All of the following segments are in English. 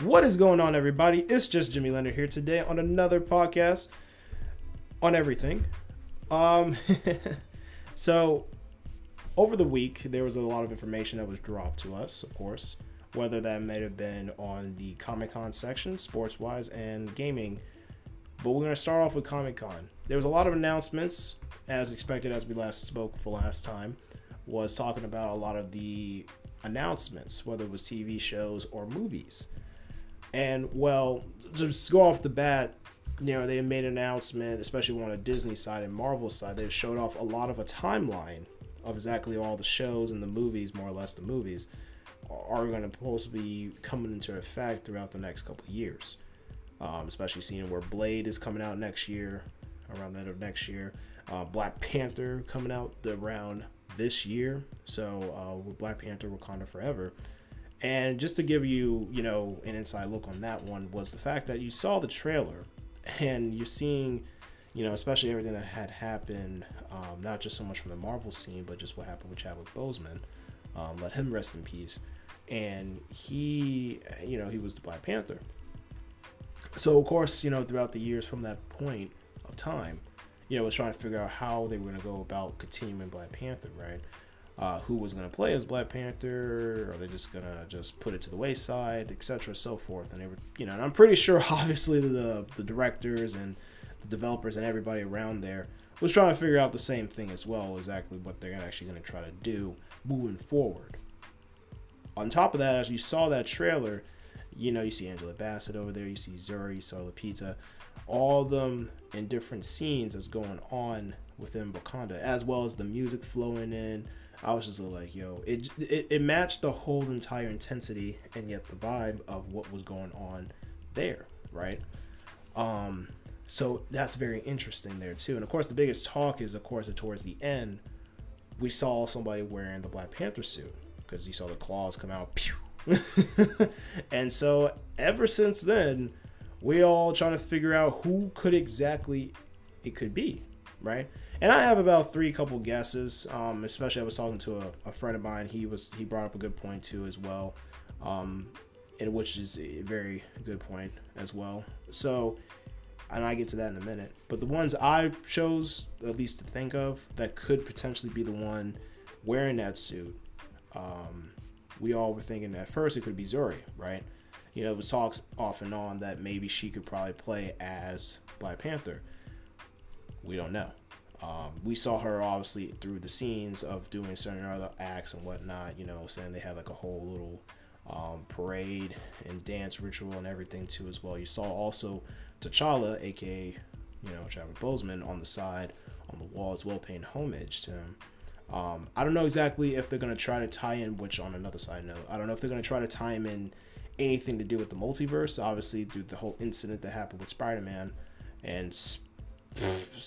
What is going on, everybody? It's just Jimmy Leonard here today on another podcast on everything. Um, so over the week, there was a lot of information that was dropped to us, of course, whether that may have been on the Comic Con section, sports wise, and gaming. But we're going to start off with Comic Con. There was a lot of announcements, as expected, as we last spoke for last time, was talking about a lot of the announcements, whether it was TV shows or movies. And well, just go off the bat, you know, they made an announcement, especially on the Disney side and Marvel side, they showed off a lot of a timeline of exactly all the shows and the movies, more or less the movies, are going to supposed to be coming into effect throughout the next couple years. Um, especially seeing where Blade is coming out next year, around that of next year. Uh, Black Panther coming out around this year. So uh, with Black Panther, Wakanda Forever. And just to give you, you know, an inside look on that one was the fact that you saw the trailer and you're seeing, you know, especially everything that had happened, um, not just so much from the Marvel scene, but just what happened with Chadwick Boseman. Um, let him rest in peace. And he, you know, he was the Black Panther. So, of course, you know, throughout the years from that point of time, you know, was trying to figure out how they were going to go about continuing Black Panther, right? Uh, who was going to play as Black Panther, or they just going to just put it to the wayside, etc., so forth. And they were, you know, and I'm pretty sure, obviously, the the directors and the developers and everybody around there was trying to figure out the same thing as well, exactly what they're actually going to try to do moving forward. On top of that, as you saw that trailer, you know, you see Angela Bassett over there, you see Shuri, you saw Lupita, all them in different scenes that's going on within Wakanda, as well as the music flowing in, I was just like, yo, it, it it matched the whole entire intensity and yet the vibe of what was going on there, right? Um, so that's very interesting there too. And of course, the biggest talk is, of course, towards the end, we saw somebody wearing the Black Panther suit because you saw the claws come out, and so ever since then, we all trying to figure out who could exactly it could be, right? And I have about three couple guesses. Um, especially I was talking to a, a, friend of mine. He was he brought up a good point too as well, um, and which is a very good point as well. So, and I get to that in a minute. But the ones I chose at least to think of that could potentially be the one wearing that suit. Um, we all were thinking at first it could be Shuri, right? You know, it was talks off and on that maybe she could probably play as Black Panther. We don't know. Um, we saw her obviously through the scenes of doing certain other acts and whatnot. You know, saying they had like a whole little um, parade and dance ritual and everything too as well. You saw also T'Challa, aka you know Chadwick Boseman, on the side on the wall as well, paying homage to him. Um, I don't know exactly if they're gonna try to tie in, which on another side note, I don't know if they're gonna try to tie him in anything to do with the multiverse. Obviously, due to the whole incident that happened with Spider-Man and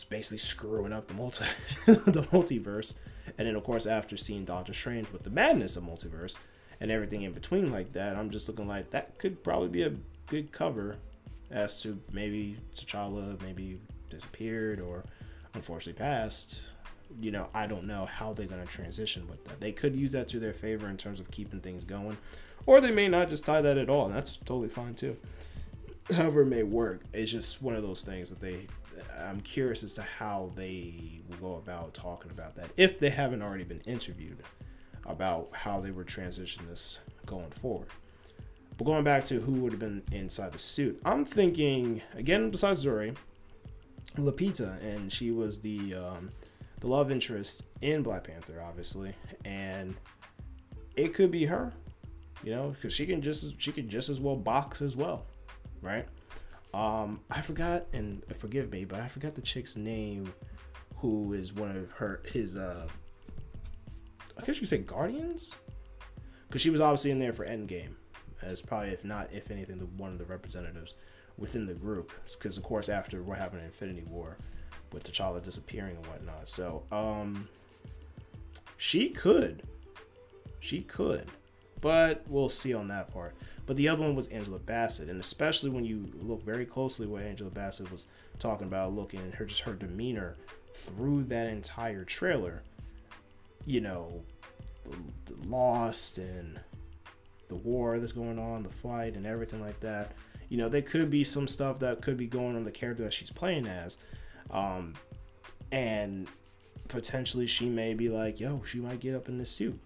basically screwing up the multi the multiverse. And then of course after seeing Doctor Strange with the madness of multiverse and everything in between like that, I'm just looking like that could probably be a good cover as to maybe T'Challa maybe disappeared or unfortunately passed. You know, I don't know how they're gonna transition with that. They could use that to their favor in terms of keeping things going, or they may not just tie that at all, and that's totally fine too. However, it may work. It's just one of those things that they I'm curious as to how they will go about talking about that if they haven't already been interviewed about how they would transition this going forward. But going back to who would have been inside the suit, I'm thinking again besides Shuri, Lupita, and she was the um, the love interest in Black Panther, obviously, and it could be her, you know, because she can just she can just as well box as well, right? Um, I forgot, and forgive me, but I forgot the chick's name, who is one of her his uh, I guess you could say guardians, because she was obviously in there for Endgame, as probably if not if anything the one of the representatives within the group, because of course after what happened in Infinity War, with T'Challa disappearing and whatnot, so um, she could, she could but we'll see on that part. But the other one was Angela Bassett, and especially when you look very closely what Angela Bassett was talking about, looking at her just her demeanor through that entire trailer, you know, lost and the war that's going on, the fight, and everything like that. You know, there could be some stuff that could be going on the character that she's playing as, um, and potentially she may be like, "Yo, she might get up in this suit."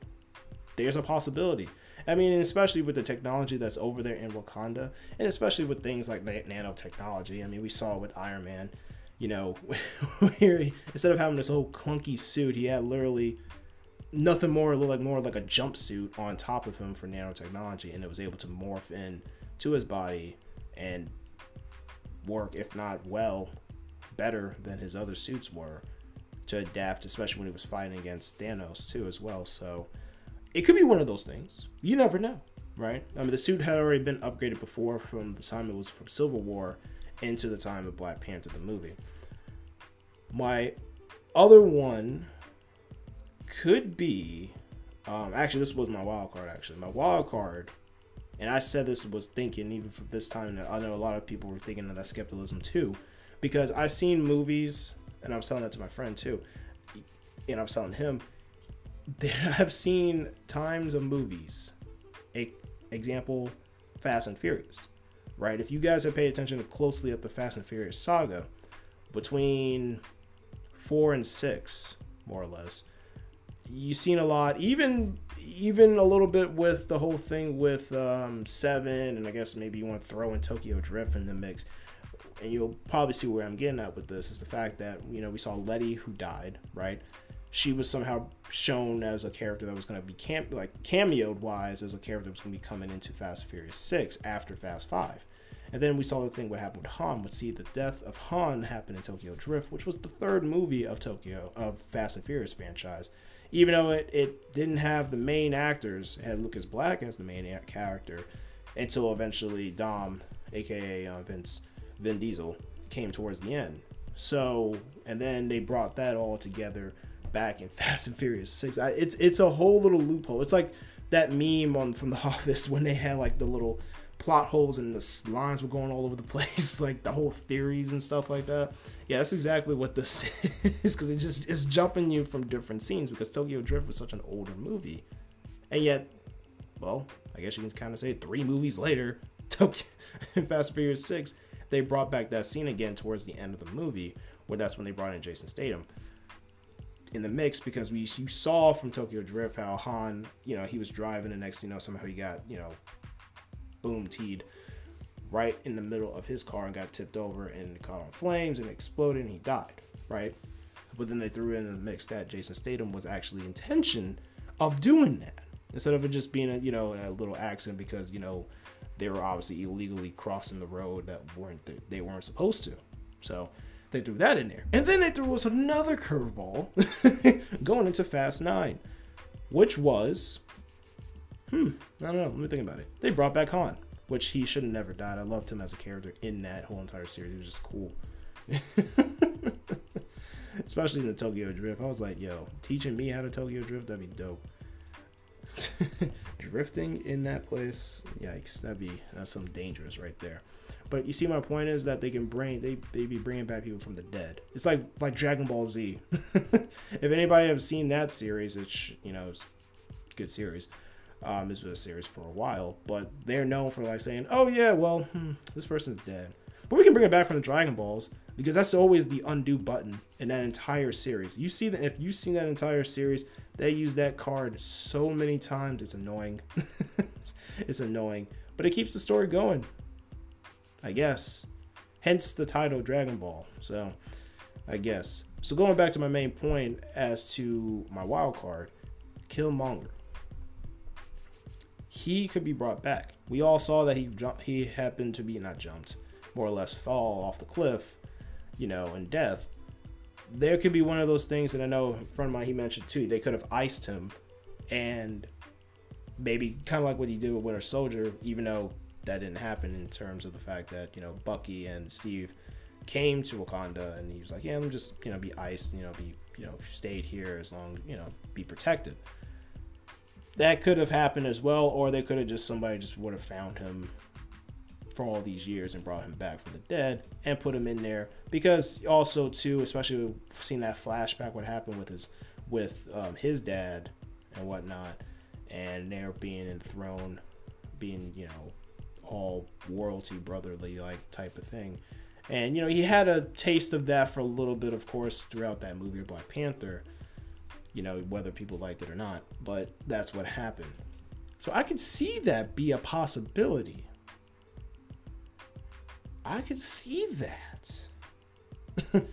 There's a possibility. I mean, especially with the technology that's over there in Wakanda, and especially with things like nanotechnology. I mean, we saw with Iron Man, you know, where he, instead of having this whole clunky suit, he had literally nothing more like more like a jumpsuit on top of him for nanotechnology, and it was able to morph in to his body and work, if not well, better than his other suits were to adapt, especially when he was fighting against Thanos too, as well. So it could be one of those things. You never know, right? I mean, the suit had already been upgraded before from the time it was from Civil War into the time of Black Panther, the movie. My other one could be, um, actually, this was my wild card. Actually, my wild card, and I said this was thinking even for this time. I know a lot of people were thinking of that skepticism too, because I've seen movies, and I'm selling it to my friend too, and I'm selling him I've seen times of movies. A example, Fast and Furious. Right? If you guys have paid attention closely at the Fast and Furious saga, between four and six, more or less, you've seen a lot. Even even a little bit with the whole thing with um, seven, and I guess maybe you want to throw in Tokyo Drift in the mix. And you'll probably see where I'm getting at with this is the fact that you know we saw Letty who died, right? She was somehow shown as a character that was going to be cam- like cameoed wise as a character that was going to be coming into Fast Furious 6 after Fast 5. And then we saw the thing what happened with Han. Would see the death of Han happen in Tokyo Drift, which was the third movie of Tokyo of Fast and Furious franchise. Even though it, it didn't have the main actors, it had Lucas Black as the main character, until eventually Dom, aka uh, Vince Vin Diesel, came towards the end. So, and then they brought that all together back in Fast and Furious Six. I, it's it's a whole little loophole. It's like that meme on from The Office when they had like the little plot holes and the lines were going all over the place, like the whole theories and stuff like that. Yeah, that's exactly what this is because it just it's jumping you from different scenes because Tokyo Drift was such an older movie, and yet, well, I guess you can kind of say three movies later, Tokyo and Fast and Furious Six, they brought back that scene again towards the end of the movie, where that's when they brought in Jason Statham in the mix because we you saw from Tokyo Drift how Han, you know, he was driving and next you know somehow he got, you know, boom teed right in the middle of his car and got tipped over and caught on flames and exploded and he died, right? But then they threw in the mix that Jason Statham was actually intention of doing that instead of it just being a you know a little accident because you know they were obviously illegally crossing the road that weren't they weren't supposed to. So they threw that in there. And then they threw us another curveball going into Fast 9, which was, hmm, I don't know. Let me think about it. They brought back Han, which he should have never died. I loved him as a character in that whole entire series. He was just cool. Especially in the Tokyo Drift. I was like, yo, teaching me how to Tokyo Drift, that'd be dope. Drifting in that place, yikes, that'd be that's some dangerous right there. But you see, my point is that they can bring they they be bringing back people from the dead. It's like like Dragon Ball Z. if anybody have seen that series, it's you know, it's good series. Um, it's been a series for a while, but they're known for like saying, "Oh yeah, well, hmm, this person's dead," but we can bring it back from the Dragon Balls because that's always the undo button in that entire series. You see that if you've seen that entire series, they use that card so many times. It's annoying. it's annoying, but it keeps the story going. I guess. Hence the title Dragon Ball. So, I guess. So going back to my main point as to my wild card, Killmonger. He could be brought back. We all saw that he jumped, he happened to be not jumped, more or less fall off the cliff, you know, in death. There could be one of those things that I know a friend of mine he mentioned too. They could have iced him and maybe kind of like what he did with Winter Soldier, even though that didn't happen in terms of the fact that you know Bucky and Steve came to Wakanda and he was like, yeah, me just you know be iced, you know, be you know stayed here as long you know be protected. That could have happened as well, or they could have just somebody just would have found him for all these years and brought him back from the dead and put him in there because also too, especially seeing that flashback, what happened with his with um, his dad and whatnot, and they're being enthroned being you know all royalty brotherly like type of thing. And you know he had a taste of that for a little bit, of course, throughout that movie Black Panther. You know whether people liked it or not, but that's what happened. So I could see that be a possibility. I could see that.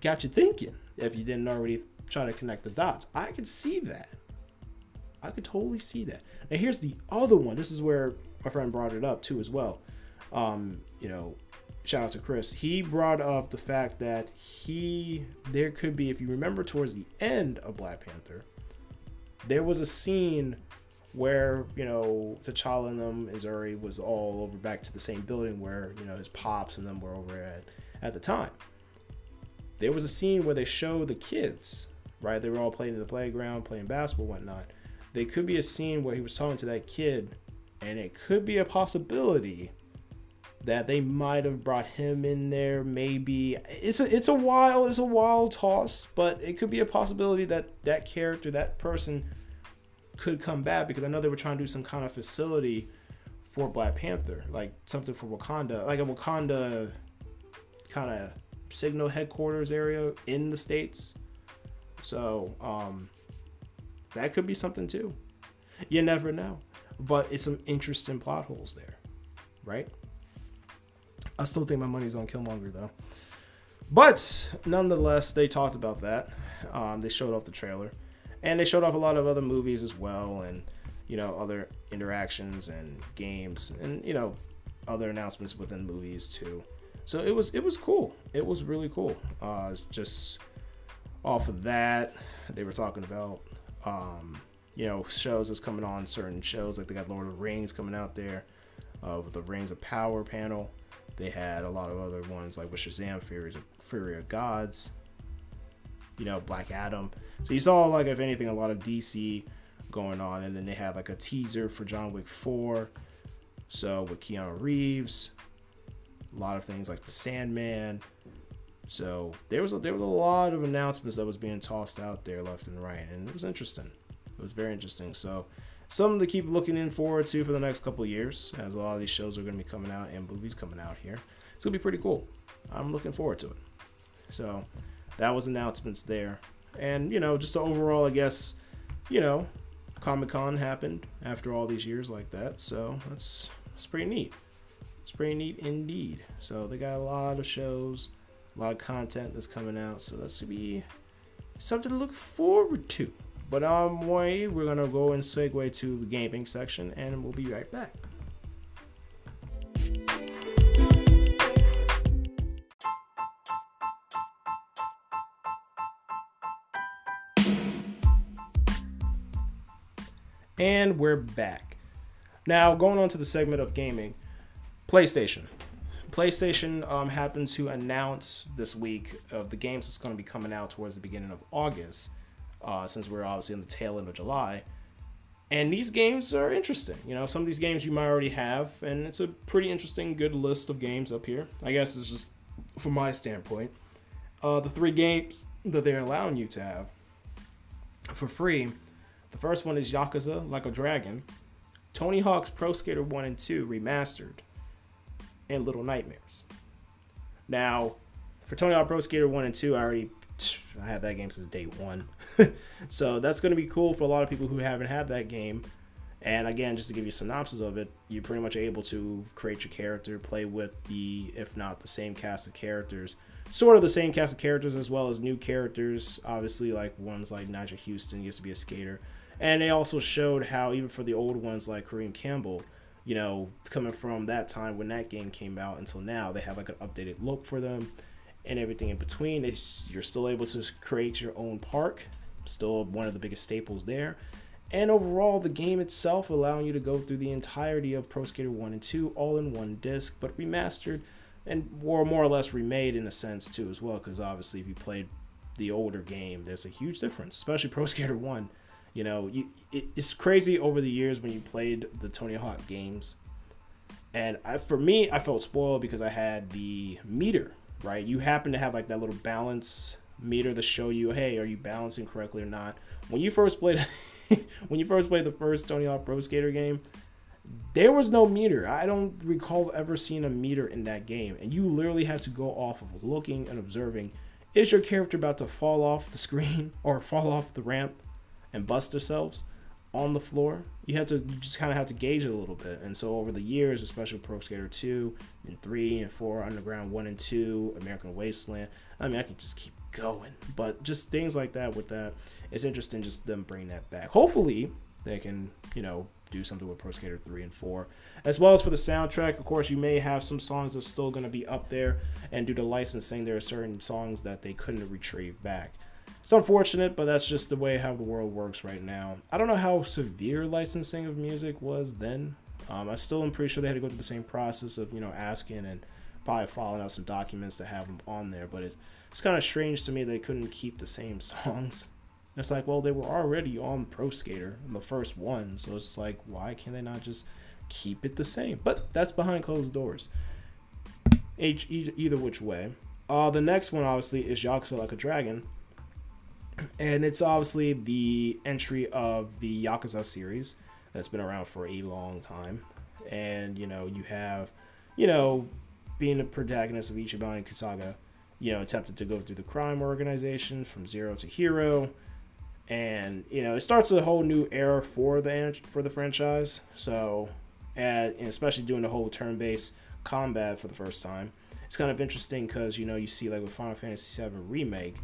Got you thinking if you didn't already try to connect the dots. I could see that. I could totally see that. Now here's the other one. This is where my friend brought it up too as well. Um, you know, shout out to Chris. He brought up the fact that he there could be, if you remember towards the end of Black Panther, there was a scene where you know T'Challa and them and Shuri was all over back to the same building where you know his pops and them were over at at the time. There was a scene where they show the kids, right? They were all playing in the playground, playing basketball, whatnot. There could be a scene where he was talking to that kid, and it could be a possibility that they might have brought him in there. Maybe it's a it's a wild it's a wild toss, but it could be a possibility that that character, that person could come back because I know they were trying to do some kind of facility for Black Panther, like something for Wakanda, like a Wakanda kind of signal headquarters area in the states. So um, that could be something too. You never know, but it's some interesting plot holes there, right? I still think my money's on Killmonger though. But nonetheless, they talked about that. Um, they showed off the trailer and they showed off a lot of other movies as well and you know other interactions and games and you know other announcements within movies too so it was it was cool it was really cool uh just off of that they were talking about um you know shows that's coming on certain shows like they got lord of the rings coming out there uh, with the rings of power panel they had a lot of other ones like with shazam fury of, fury of gods you know black adam so you saw like if anything a lot of DC going on, and then they had like a teaser for John Wick 4. So with Keanu Reeves, a lot of things like the Sandman. So there was a, there was a lot of announcements that was being tossed out there left and right, and it was interesting. It was very interesting. So something to keep looking in forward to for the next couple years, as a lot of these shows are going to be coming out and movies coming out here. It's gonna be pretty cool. I'm looking forward to it. So that was announcements there and you know just overall i guess you know comic con happened after all these years like that so that's that's pretty neat it's pretty neat indeed so they got a lot of shows a lot of content that's coming out so that's going to be something to look forward to but um way we're gonna go and segue to the gaming section and we'll be right back And we're back. Now, going on to the segment of gaming, PlayStation. PlayStation um, happened to announce this week of the games that's going to be coming out towards the beginning of August, uh, since we're obviously in the tail end of July. And these games are interesting. You know, some of these games you might already have, and it's a pretty interesting, good list of games up here. I guess it's just from my standpoint. Uh, the three games that they're allowing you to have for free the first one is Yakuza Like a Dragon, Tony Hawk's Pro Skater 1 and 2 remastered, and Little Nightmares. Now, for Tony Hawk Pro Skater 1 and 2, I already I had that game since day one. so that's going to be cool for a lot of people who haven't had that game. And again, just to give you a synopsis of it, you're pretty much able to create your character, play with the, if not the same cast of characters sort of the same cast of characters as well as new characters. Obviously, like ones like Nyjah Huston used to be a skater. And they also showed how even for the old ones like Kareem Campbell, you know, coming from that time when that game came out until now, they have like an updated look for them and everything in between. It's, you're still able to create your own park, still one of the biggest staples there. And overall, the game itself allowing you to go through the entirety of Pro Skater 1 and 2 all in one disc, but remastered and more, more or less remade in a sense too as well. Because obviously, if you played the older game, there's a huge difference, especially Pro Skater 1 you know, you, it, it's crazy over the years when you played the Tony Hawk games. And I, for me, I felt spoiled because I had the meter, right? You happen to have like that little balance meter to show you, hey, are you balancing correctly or not? When you first played, when you first played the first Tony Hawk Pro Skater game, there was no meter. I don't recall ever seeing a meter in that game. And you literally had to go off of looking and observing is your character about to fall off the screen or fall off the ramp and bust themselves on the floor? You have to you just kind of have to gauge it a little bit. And so over the years, especially Pro Skater 2 and 3 and 4, Underground 1 and 2, American Wasteland, I mean, I can just keep going. But just things like that with that, it's interesting just them bringing that back. Hopefully, they can, you know, do something with Pro Skater 3 and 4. As well as for the soundtrack, of course, you may have some songs that's still going to be up there, and due to licensing, there are certain songs that they couldn't retrieve back. It's unfortunate, but that's just the way how the world works right now. I don't know how severe licensing of music was then. Um, I still am pretty sure they had to go through the same process of, you know, asking and probably filing out some documents to have them on there, but it's, it's kind of strange to me they couldn't keep the same songs it's like, well, they were already on Pro Skater, the first one. So it's like, why can't they not just keep it the same? But that's behind closed doors. H- either which way. Uh, the next one, obviously, is Yakuza Like a Dragon. And it's obviously the entry of the Yakuza series that's been around for a long time. And, you know, you have, you know, being the protagonist of Ichiban Kasuga, you know, attempted to go through the crime organization from zero to hero and you know it starts a whole new era for the for the franchise. So, and especially doing the whole turn-based combat for the first time, it's kind of interesting because you know you see like with Final Fantasy VII remake,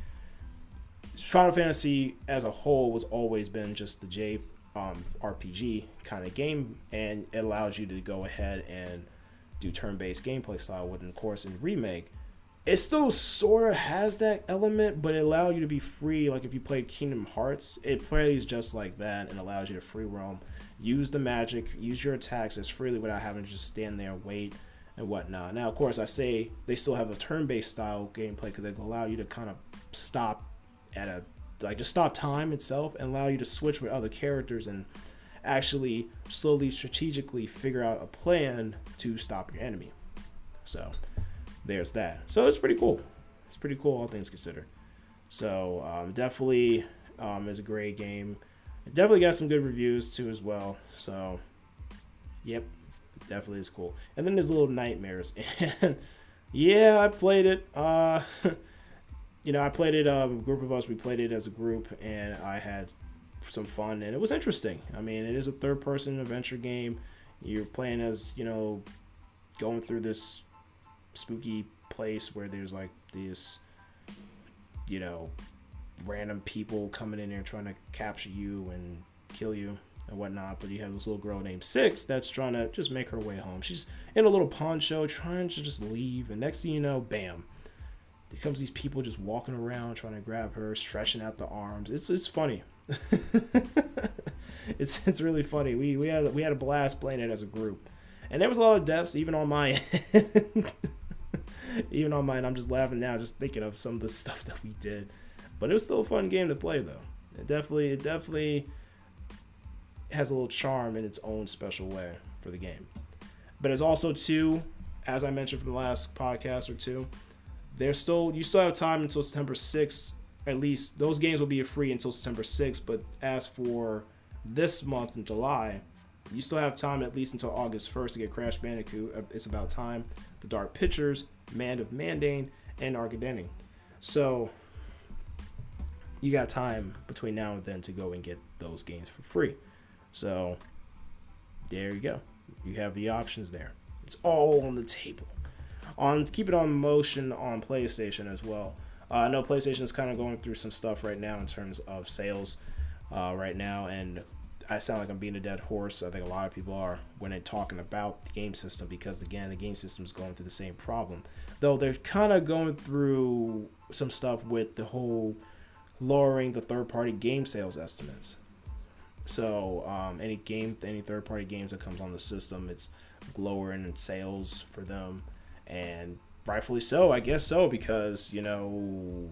Final Fantasy as a whole was always been just the J um, RPG kind of game, and it allows you to go ahead and do turn-based gameplay style. With of course in remake it still sort of has that element, but it allows you to be free. Like if you played Kingdom Hearts, it plays just like that and allows you to free roam, use the magic, use your attacks as freely without having to just stand there and wait and whatnot. Now, of course, I say they still have a turn-based style gameplay because they allow you to kind of stop at a like just stop time itself and allow you to switch with other characters and actually slowly strategically figure out a plan to stop your enemy. So there's that. So it's pretty cool. It's pretty cool, all things considered. So um, definitely um, is a great game. It definitely got some good reviews too as well. So, yep, definitely is cool. And then there's a little nightmares. And yeah, I played it. Uh, you know, I played it. Um, a group of us, we played it as a group, and I had some fun, and it was interesting. I mean, it is a third-person adventure game. You're playing as you know, going through this spooky place where there's like these, you know, random people coming in there trying to capture you and kill you and whatnot. But you have this little girl named Six that's trying to just make her way home. She's in a little poncho trying to just leave, and next thing you know, bam. There comes these people just walking around trying to grab her, stretching out the arms. It's it's funny. it's it's really funny. We we had we had a blast playing it as a group, and there was a lot of deaths even on my end. even on mine, I'm just laughing now, just thinking of some of the stuff that we did. But it was still a fun game to play, though. It definitely, it definitely has a little charm in its own special way for the game. But it's also too, as I mentioned from the last podcast or two, there's still you still have time until September 6th. At least those games will be free until September 6th. But as for this month in July, you still have time at least until August 1st to get Crash Bandicoot. Uh, it's about time. The Dark Pictures, Man of Medan, and Arcadegeddon. So you got time between now and then to go and get those games for free. So there you go. You have the options there. It's all on the table. On keep it on motion on PlayStation as well. Uh, I know PlayStation is kind of going through some stuff right now in terms of sales uh, right now, and I sound like I'm being a dead horse. I think a lot of people are when they're talking about the game system because again, the game system is going through the same problem. Though they're kind of going through some stuff with the whole lowering the third-party game sales estimates. So um, any game, any third-party games that comes on the system, it's lowering in sales for them, and rightfully so, I guess so, because you know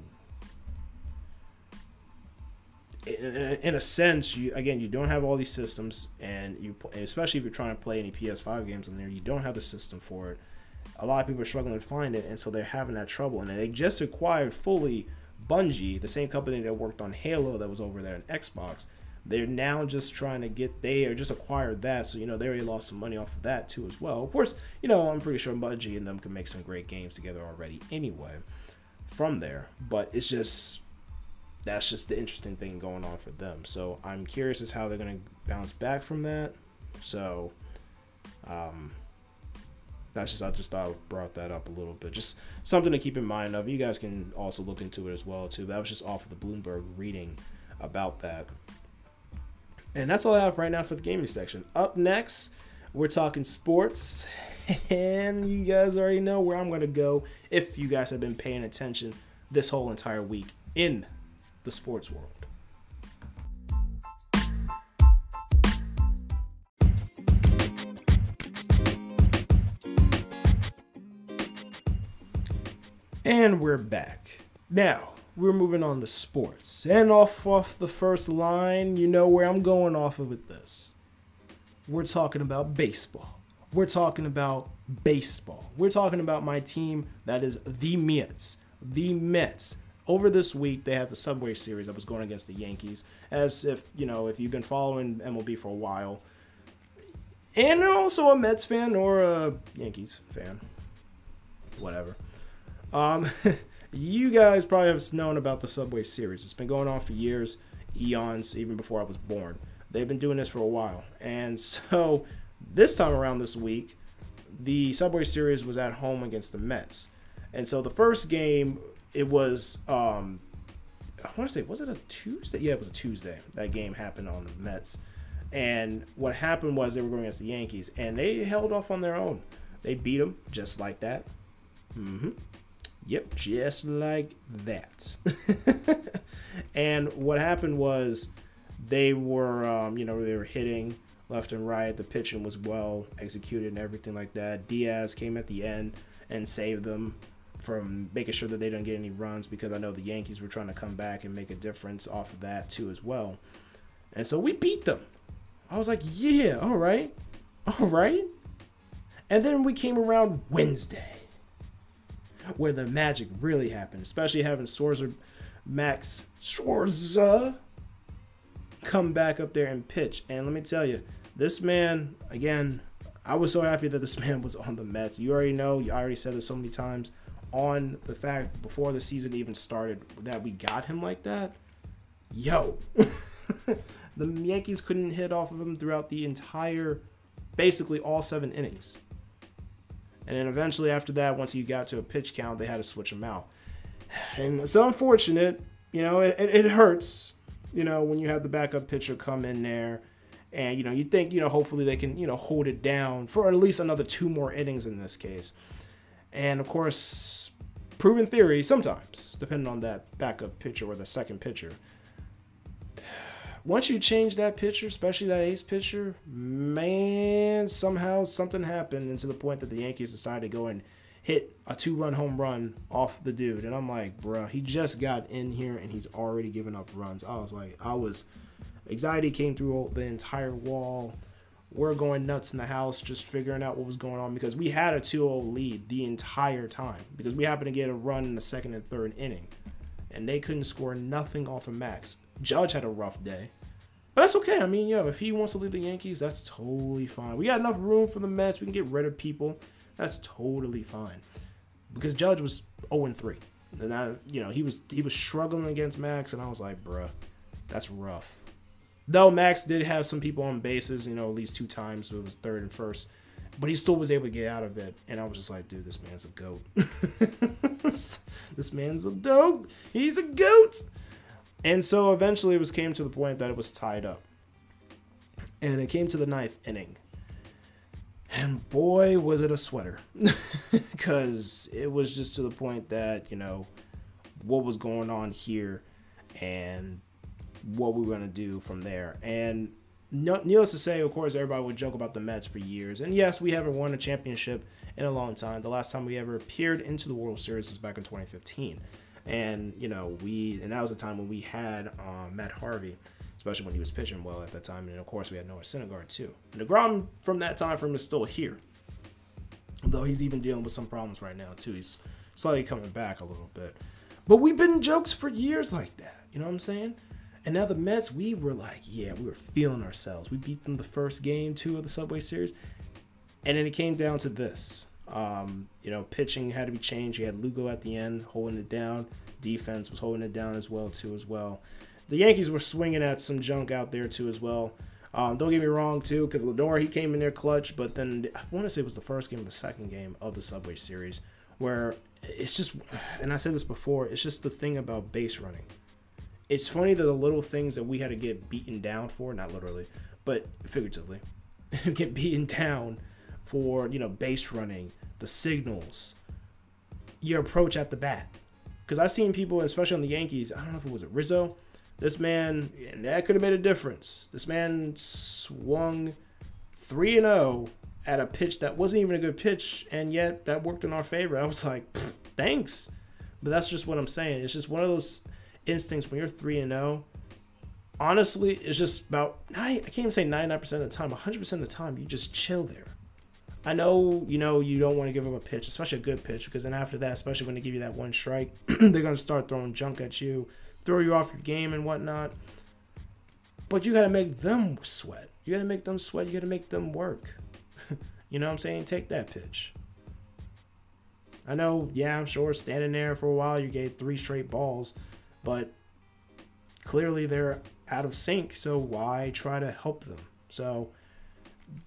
in, in a sense, you again, you don't have all these systems, and you especially if you're trying to play any PS5 games on there, you don't have the system for it. A lot of people are struggling to find it, and so they're having that trouble. And they just acquired fully Bungie, the same company that worked on Halo that was over there on Xbox, they're now just trying to get they just acquired that so you know they already lost some money off of that too as well of course you know i'm pretty sure Bungie and them can make some great games together already anyway from there but it's just that's just the interesting thing going on for them so i'm curious as how they're to bounce back from that so um that's just I just thought I brought that up a little bit. Just something to keep in mind of. You guys can also look into it as well too. That was just off of the Bloomberg reading about that. And that's all I have right now for the gaming section. Up next, we're talking sports. And you guys already know where I'm going to go if you guys have been paying attention this whole entire week in the sports world. And we're back. Now, we're moving on to sports. And off off the first line, you know where I'm going off of with this. We're talking about baseball. We're talking about baseball. We're talking about my team that is the Mets. The Mets. Over this week, they had the Subway Series that was going against the Yankees. As if, you know, if you've been following MLB for a while, and also a Mets fan or a Yankees fan, whatever um, you guys probably have known about the Subway Series. It's been going on for years, eons, even before I was born. They've been doing this for a while. And so this time around this week, the Subway Series was at home against the Mets. And so the first game, it was, um, I want to say, was it a Tuesday? Yeah, it was a Tuesday. That game happened on the Mets. And what happened was they were going against the Yankees, and they held off on their own. They beat them just like that. Mm-hmm. Yep, just like that. and what happened was they were, um, you know, they were hitting left and right. The pitching was well executed and everything like that. Diaz came at the end and saved them from making sure that they didn't get any runs because I know the Yankees were trying to come back and make a difference off of that too as well. And so we beat them. I was like, yeah, all right, all right. And then we came around Wednesday where the magic really happened, especially having Scherzer, Max Scherzer uh, come back up there and pitch. And let me tell you, this man, again, I was so happy that this man was on the Mets. You already know, you already said this so many times on the fact before the season even started that we got him like that. Yo, the Yankees couldn't hit off of him throughout the entire, basically all seven innings. And then eventually, after that, once he got to a pitch count, they had to switch him out. And it's unfortunate, you know, it, it, it hurts, you know, when you have the backup pitcher come in there. And, you know, you think, you know, hopefully they can, you know, hold it down for at least another two more innings in this case. And of course, proven theory sometimes, depending on that backup pitcher or the second pitcher once you change that pitcher, especially that ace pitcher, man, somehow something happened, and to the point that the Yankees decided to go and hit a two run home run off the dude. And I'm like, bruh, he just got in here and he's already given up runs. I was like, I was, anxiety came through the entire wall. We're going nuts in the house just figuring out what was going on because we had a 2 0 lead the entire time because we happened to get a run in the second and third inning. And they couldn't score nothing off of Max. Judge had a rough day. But that's okay. I mean, yo, if he wants to leave the Yankees, that's totally fine. We got enough room for the Mets. We can get rid of people. That's totally fine. Because Judge was 0 3. And I, you know, he was he was struggling against Max, and I was like, bruh, that's rough. Though Max did have some people on bases, you know, at least two times. So it was third and first. But he still was able to get out of it. And I was just like, dude, this man's a goat. this man's a dope. He's a goat. And so eventually it was came to the point that it was tied up. And it came to the ninth inning. And boy, was it a sweater. Because it was just to the point that, you know, what was going on here and what we were going to do from there. And needless to say, of course, everybody would joke about the Mets for years. And yes, we haven't won a championship in a long time. The last time we ever appeared into the World Series was back in 2015 and you know we and that was the time when we had um, Matt Harvey, especially when he was pitching well at that time, and of course we had Noah Syndergaard too. And Degrom from that time frame is still here, though he's even dealing with some problems right now too. He's slightly coming back a little bit, but we've been jokes for years like that. You know what I'm saying? And now the Mets, we were like, yeah, we were feeling ourselves. We beat them the first game, two of the Subway Series. And then it came down to this. Um, you know, pitching had to be changed. You had Lugo at the end holding it down. Defense was holding it down as well, too, as well. The Yankees were swinging at some junk out there, too, as well. Um, don't get me wrong, too, because Lindor, he came in there clutch, but then I want to say it was the first game of the second game of the Subway Series where it's just, and I said this before, it's just the thing about base running. It's funny that the little things that we had to get beaten down for, not literally, but figuratively, get beaten down for, you know, base running, the signals, your approach at the bat. Because I've seen people, especially on the Yankees, I don't know if it was a Rizzo, this man, and that could have made a difference. This man swung 3 and 0 at a pitch that wasn't even a good pitch, and yet that worked in our favor. I was like, thanks. But that's just what I'm saying. It's just one of those instincts when you're 3 and 0. Honestly, it's just about, I can't even say 99% of the time, 100% of the time, you just chill there. I know, you know, you don't want to give them a pitch, especially a good pitch, because then after that, especially when they give you that one strike, they're to start throwing junk at you, throw you off your game and whatnot. But you got to make them sweat. You got to make them sweat. You got to make them work. you know what I'm saying? Take that pitch. I know, yeah, I'm sure standing there for a while, you gave three straight balls, but clearly they're out of sync, so why try to help them? So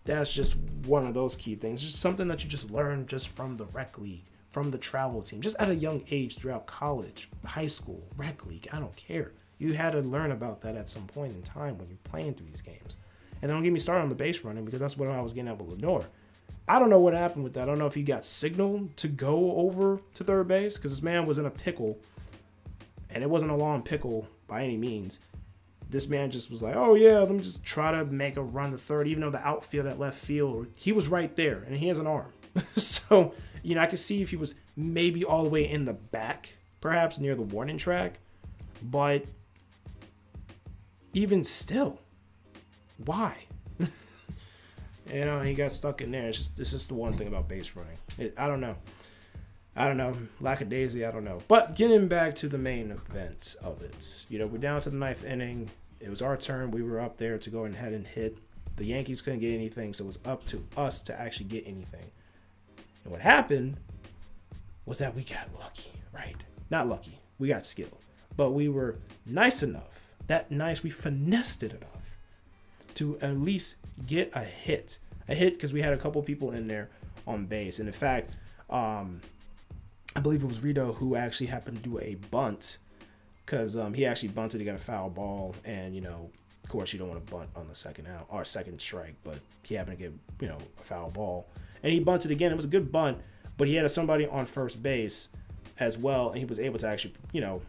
that's just one of those key things. Just something that you just learn just from the rec league, from the travel team, just at a young age throughout college, high school, rec league. I don't care. You had to learn about that at some point in time when you're playing through these games. And don't get me started on the base running because that's what I was getting at with Lindor. I don't know what happened with that. I don't know if he got signaled to go over to third base because this man was in a pickle, and it wasn't a long pickle by any means. This man just was like, "Oh yeah, let me just try to make a run to third, even though the outfield at left field, he was right there, and he has an arm. so you know, I could see if he was maybe all the way in the back, perhaps near the warning track, but even still, why? you know, he got stuck in there. It's just this is the one thing about base running. It, I don't know. I don't know. Lackadaisy, I don't know. But getting back to the main event of it, you know, we're down to the ninth inning. It was our turn. We were up there to go ahead and hit. The Yankees couldn't get anything, so it was up to us to actually get anything. And what happened was that we got lucky, right? Not lucky. We got skill. But we were nice enough. That nice, we finessed it enough to at least get a hit. A hit because we had a couple people in there on base. And in fact, um, I believe it was Rito who actually happened to do a bunt because um, he actually bunted. He got a foul ball, and you know, of course, you don't want to bunt on the second out or second strike, but he happened to get you know a foul ball, and he bunted again. It was a good bunt, but he had somebody on first base as well, and he was able to actually you know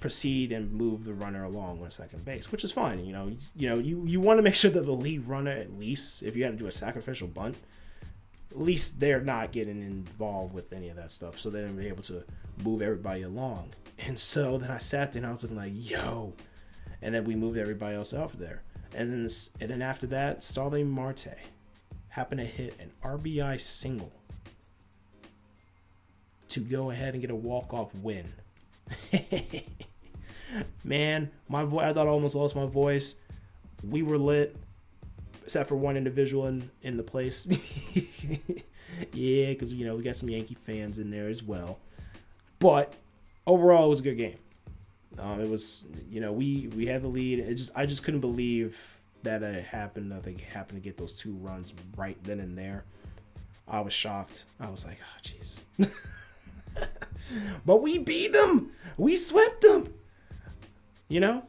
proceed and move the runner along on second base, which is fine. You know, you know, you you want to make sure that the lead runner at least, if you had to do a sacrificial bunt, at least they're not getting involved with any of that stuff, so they're able to move everybody along. And so then I sat there and I was like, yo, and then we moved everybody else out there. And then this, and then after that, Starling Marte happened to hit an RBI single to go ahead and get a walk off win. Man, my voice, I thought I almost lost my voice. We were lit, except for one individual in, in the place. yeah, because, you know, we got some Yankee fans in there as well. But overall, it was a good game. Um, it was, you know, we we had the lead. It just I just couldn't believe that it happened. That they happened to get those two runs right then and there. I was shocked. I was like, oh, jeez. but we beat them. We swept them. You know,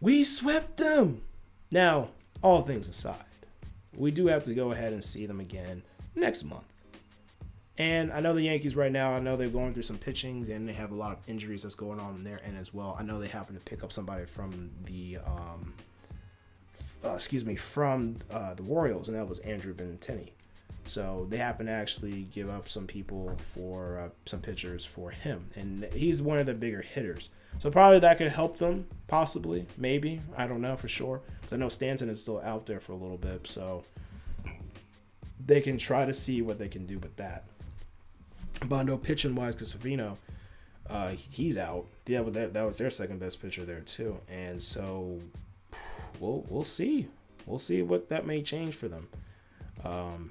we swept them. Now, all things aside, we do have to go ahead and see them again next month. And I know the Yankees right now, I know they're going through some pitchings and they have a lot of injuries that's going on in their end as well. I know they happen to pick up somebody from the, um, uh, excuse me, from uh, the Royals, and that was Andrew Benintendi. So they happen to actually give up some people for uh, some pitchers for him, and he's one of the bigger hitters. So probably that could help them, possibly, maybe. I don't know for sure, because I know Stanton is still out there for a little bit, so they can try to see what they can do with that. Know pitching wise, because Savino, Uh, he's out. Yeah, but that, that was their second best pitcher there too. And so we'll we'll see. We'll see what that may change for them. Um,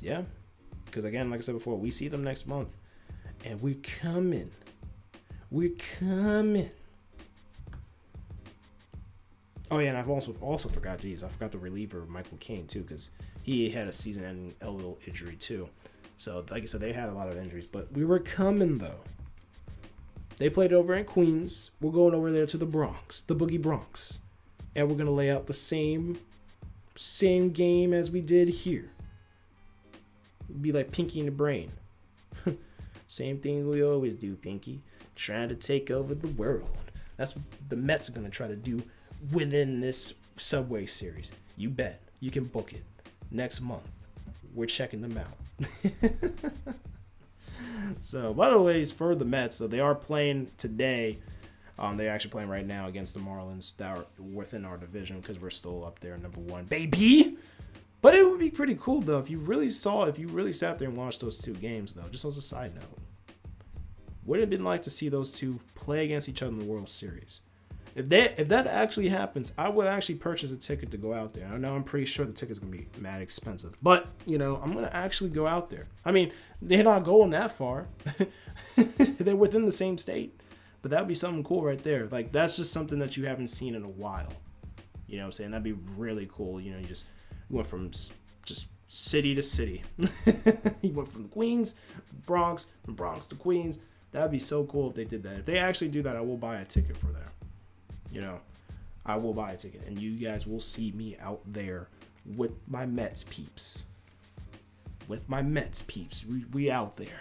yeah, because again, like I said before, we see them next month, and we're coming. We're coming. Oh yeah, and I've also also forgot. Geez, I forgot the reliever Michael King too, because he had a season-ending elbow injury too. So like I said, they had a lot of injuries, but we were coming though. They played over in Queens. We're going over there to the Bronx, the Boogie Bronx, and we're gonna lay out the same same game as we did here. Be like Pinky in the Brain. same thing we always do, Pinky. Trying to take over the world. That's what the Mets are gonna try to do within this Subway series. You bet. You can book it next month. We're checking them out. so, by the way, for the Mets, so they are playing today. Um, they're actually playing right now against the Marlins that are within our division because we're still up there, number one, baby. But it would be pretty cool though if you really saw, if you really sat there and watched those two games though. Just as a side note, would it have been like to see those two play against each other in the World Series? If that if that actually happens, I would actually purchase a ticket to go out there. I know I'm pretty sure the ticket's gonna be mad expensive, but you know I'm gonna actually go out there. I mean, they're not going that far; they're within the same state, but that'd be something cool right there. Like that's just something that you haven't seen in a while. You know what I'm saying? That'd be really cool. You know, you just went from just city to city. you went from Queens, Bronx, from Bronx to Queens. That'd be so cool if they did that. If they actually do that, I will buy a ticket for that you know, I will buy a ticket and you guys will see me out there with my Mets peeps. With my Mets peeps. We, we out there.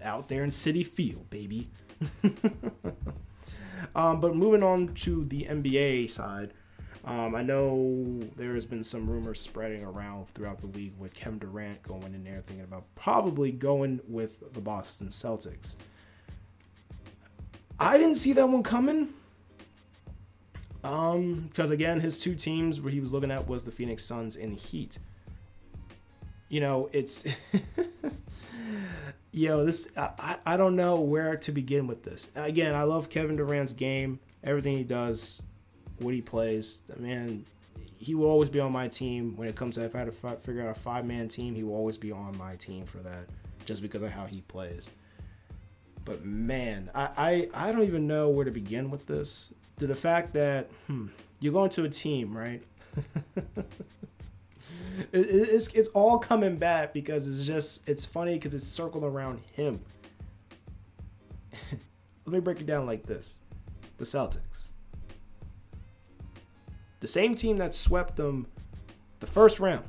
Out there in Citi Field, baby. um, but moving on to the NBA side, um, I know there has been some rumors spreading around throughout the week with Kevin Durant going in there thinking about probably going with the Boston Celtics. I didn't see that one coming. Um, because again, his two teams where he was looking at was the Phoenix Suns and Heat. You know, it's yo, this I, I don't know where to begin with this. Again, I love Kevin Durant's game, everything he does, what he plays. The man, he will always be on my team when it comes to if I had to figure out a five man team, he will always be on my team for that, just because of how he plays. But man, I, I, I don't even know where to begin with this to the fact that hmm, you're going to a team, right? it, it's it's all coming back because it's just it's funny because it's circled around him. Let me break it down like this: the Celtics, the same team that swept them the first round,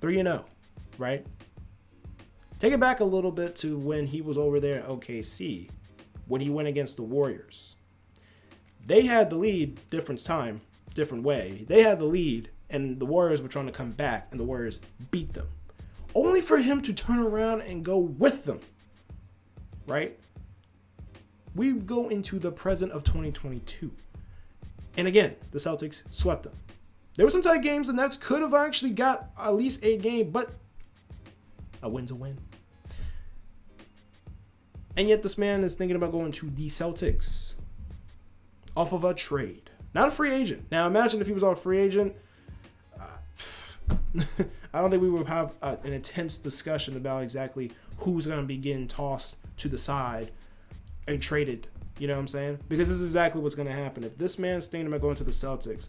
three and zero, oh, right? Take it back a little bit to when he was over there at OKC, when he went against the Warriors they had the lead, different time, different way. They had the lead, and the Warriors were trying to come back, and the Warriors beat them. Only for him to turn around and go with them. Right? We go into the present of 2022. And again, the Celtics swept them. There were some tight games, the Nets could have actually got at least a game, but a win's a win. And yet, this man is thinking about going to the Celtics off of a trade, not a free agent. Now imagine if he was a free agent. Uh, I don't think we would have uh, an intense discussion about exactly who's going to be getting tossed to the side and traded. You know what I'm saying? Because this is exactly what's going to happen. If this man's thinking about going to the Celtics,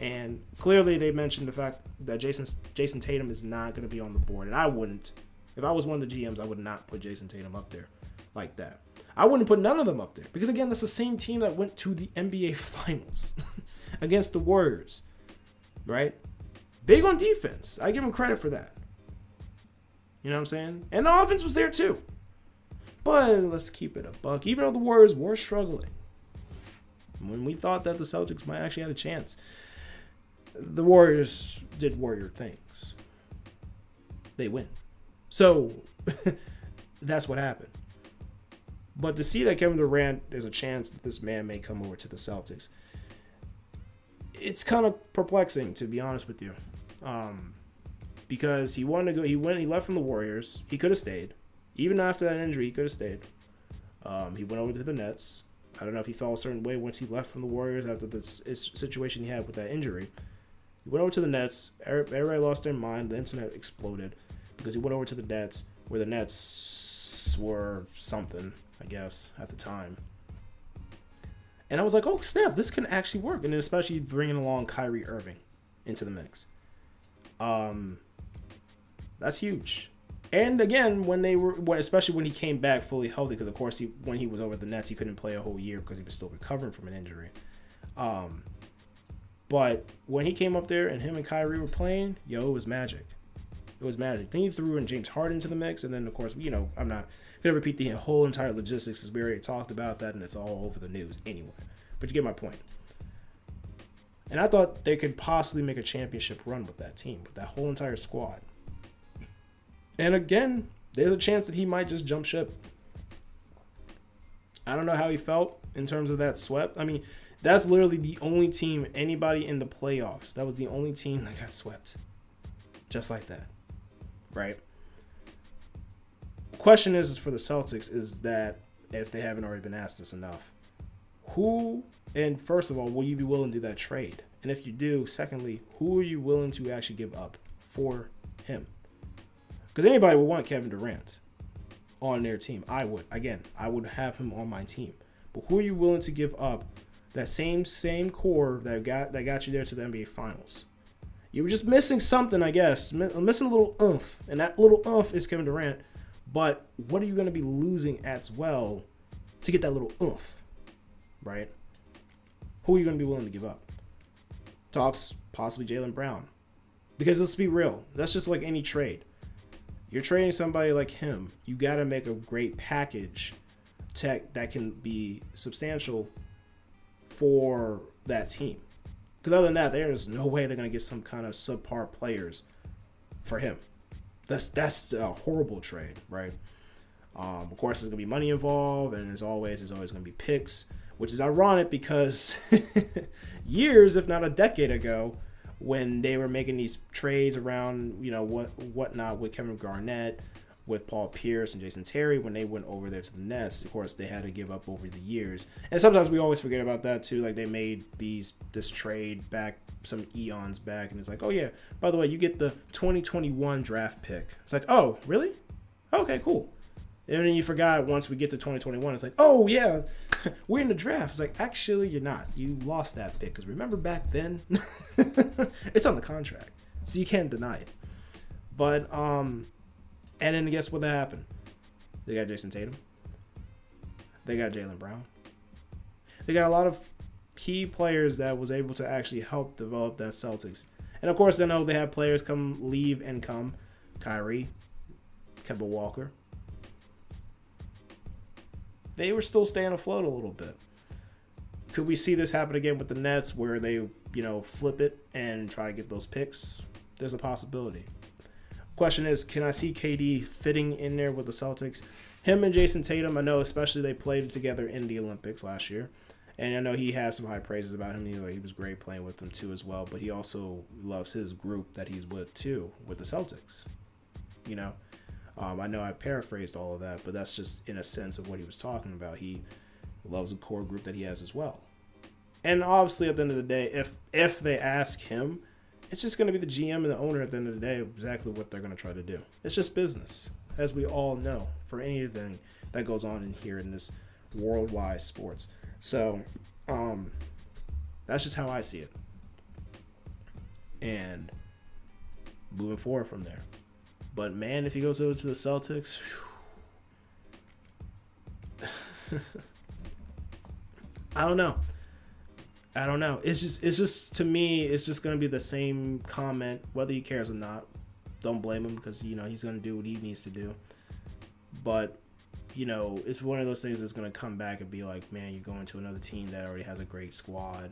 and clearly they mentioned the fact that Jason Jayson Tatum is not going to be on the board, and I wouldn't. If I was one of the GMs, I would not put Jayson Tatum up there like that. I wouldn't put none of them up there because again, that's the same team that went to the NBA Finals against the Warriors, right? Big on defense. I give them credit for that. You know what I'm saying? And the offense was there too. But let's keep it a buck. Even though the Warriors were struggling, when we thought that the Celtics might actually have a chance, the Warriors did Warrior things. They win. So that's what happened. But to see that Kevin Durant, there's a chance that this man may come over to the Celtics. It's kind of perplexing, to be honest with you, um, because he wanted to go. He went. He left from the Warriors. He could have stayed, even after that injury. He could have stayed. Um, he went over to the Nets. I don't know if he felt a certain way once he left from the Warriors after the situation he had with that injury. He went over to the Nets. Everybody lost their mind. The internet exploded because he went over to the Nets, where the Nets were something, I guess, at the time. And I was like, oh snap, this can actually work. And then especially bringing along Kyrie Irving into the mix. Um, that's huge. And again, when they were, especially when he came back fully healthy, because of course he when he was over the Nets, he couldn't play a whole year because he was still recovering from an injury. Um, but when he came up there and him and Kyrie were playing, yo, it was magic. It was magic. Then he threw in James Harden to the mix, and then of course, you know, I'm not gonna repeat the whole entire logistics because we already talked about that, and it's all over the news anyway. But you get my point. And I thought they could possibly make a championship run with that team, with that whole entire squad. And again, there's a chance that he might just jump ship. I don't know how he felt in terms of that swept. I mean, that's literally the only team, anybody in the playoffs, that was the only team that got swept. Just like that. Right? Question is, is for the Celtics is that if they haven't already been asked this enough, who and first of all, will you be willing to do that trade? And if you do, secondly, who are you willing to actually give up for him? Because anybody would want Kevin Durant on their team. I would. Again, I would have him on my team. But who are you willing to give up that same same core that got that got you there to the NBA Finals? You were just missing something, I guess. Missing a little oomph, and that little oomph is Kevin Durant. But what are you going to be losing as well to get that little oomph, right? Who are you going to be willing to give up? Talks possibly Jaylen Brown, because let's be real, that's just like any trade you're trading somebody like him, you got to make a great package tech that can be substantial for that team. Because other than that, there's no way they're going to get some kind of subpar players for him. That's that's a horrible trade, right? Um, of course, there's going to be money involved, and as always, there's always going to be picks, which is ironic because years, if not a decade ago, when they were making these trades around, you know, what whatnot with Kevin Garnett, with Paul Pierce and Jason Terry when they went over there to the Nets. Of course, they had to give up over the years, and sometimes we always forget about that too. Like they made these this trade back some eons back, and it's like, oh yeah, by the way, you get the 2021 draft pick. It's like, oh really? Okay, cool. And then you forgot once we get to 2021, it's like, oh yeah, we're in the draft. It's like, actually, you're not. You lost that pick because remember back then, it's on the contract, so you can't deny it. But um, and then guess what that happened? They got Jayson Tatum. They got Jaylen Brown. They got a lot of key players that was able to actually help develop that Celtics. And of course, I know they have players come leave and come. Kyrie, Kemba Walker, they were still staying afloat a little bit. Could we see this happen again with the Nets where they, you know, flip it and try to get those picks? There's a possibility. Question is, can I see KD fitting in there with the Celtics? Him and Jayson Tatum, I know especially they played together in the Olympics last year. And I know he has some high praises about him. He, he was great playing with them too as well. But he also loves his group that he's with too, with the Celtics. You know, um, I know I paraphrased all of that, but that's just in a sense of what he was talking about. He loves a core group that he has as well. And obviously, at the end of the day, if if they ask him, it's just going to be the GM and the owner at the end of the day exactly what they're going to try to do. It's just business, as we all know, for anything that goes on in here in this worldwide sports. So, um, that's just how I see it. And moving forward from there. But man, if he goes over to the Celtics, I don't know. I don't know. It's just it's just to me it's just gonna be the same comment whether he cares or not. Don't blame him because you know he's gonna do what he needs to do. But you know it's one of those things that's gonna come back and be like, man, you're going to another team that already has a great squad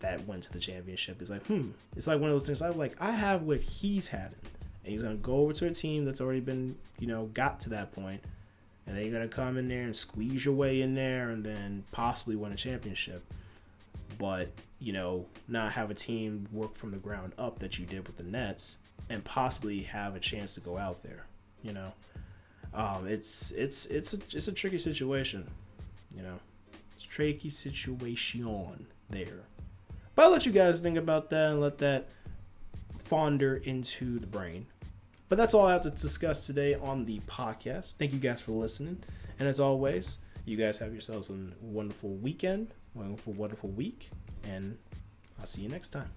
that went to the championship. It's like, hmm. It's like one of those things I like. I have what he's having, and he's gonna go over to a team that's already been, you know, got to that point, and then you're gonna come in there and squeeze your way in there, and then possibly win a championship. But you know, not have a team work from the ground up that you did with the Nets, and possibly have a chance to go out there. You know, um, it's it's it's a, it's a tricky situation, you know. It's tricky situation there. But I'll let you guys think about that and let that fonder into the brain. But that's all I have to discuss today on the podcast. Thank you guys for listening. And as always, you guys have yourselves a wonderful weekend, wonderful, wonderful week, and I'll see you next time.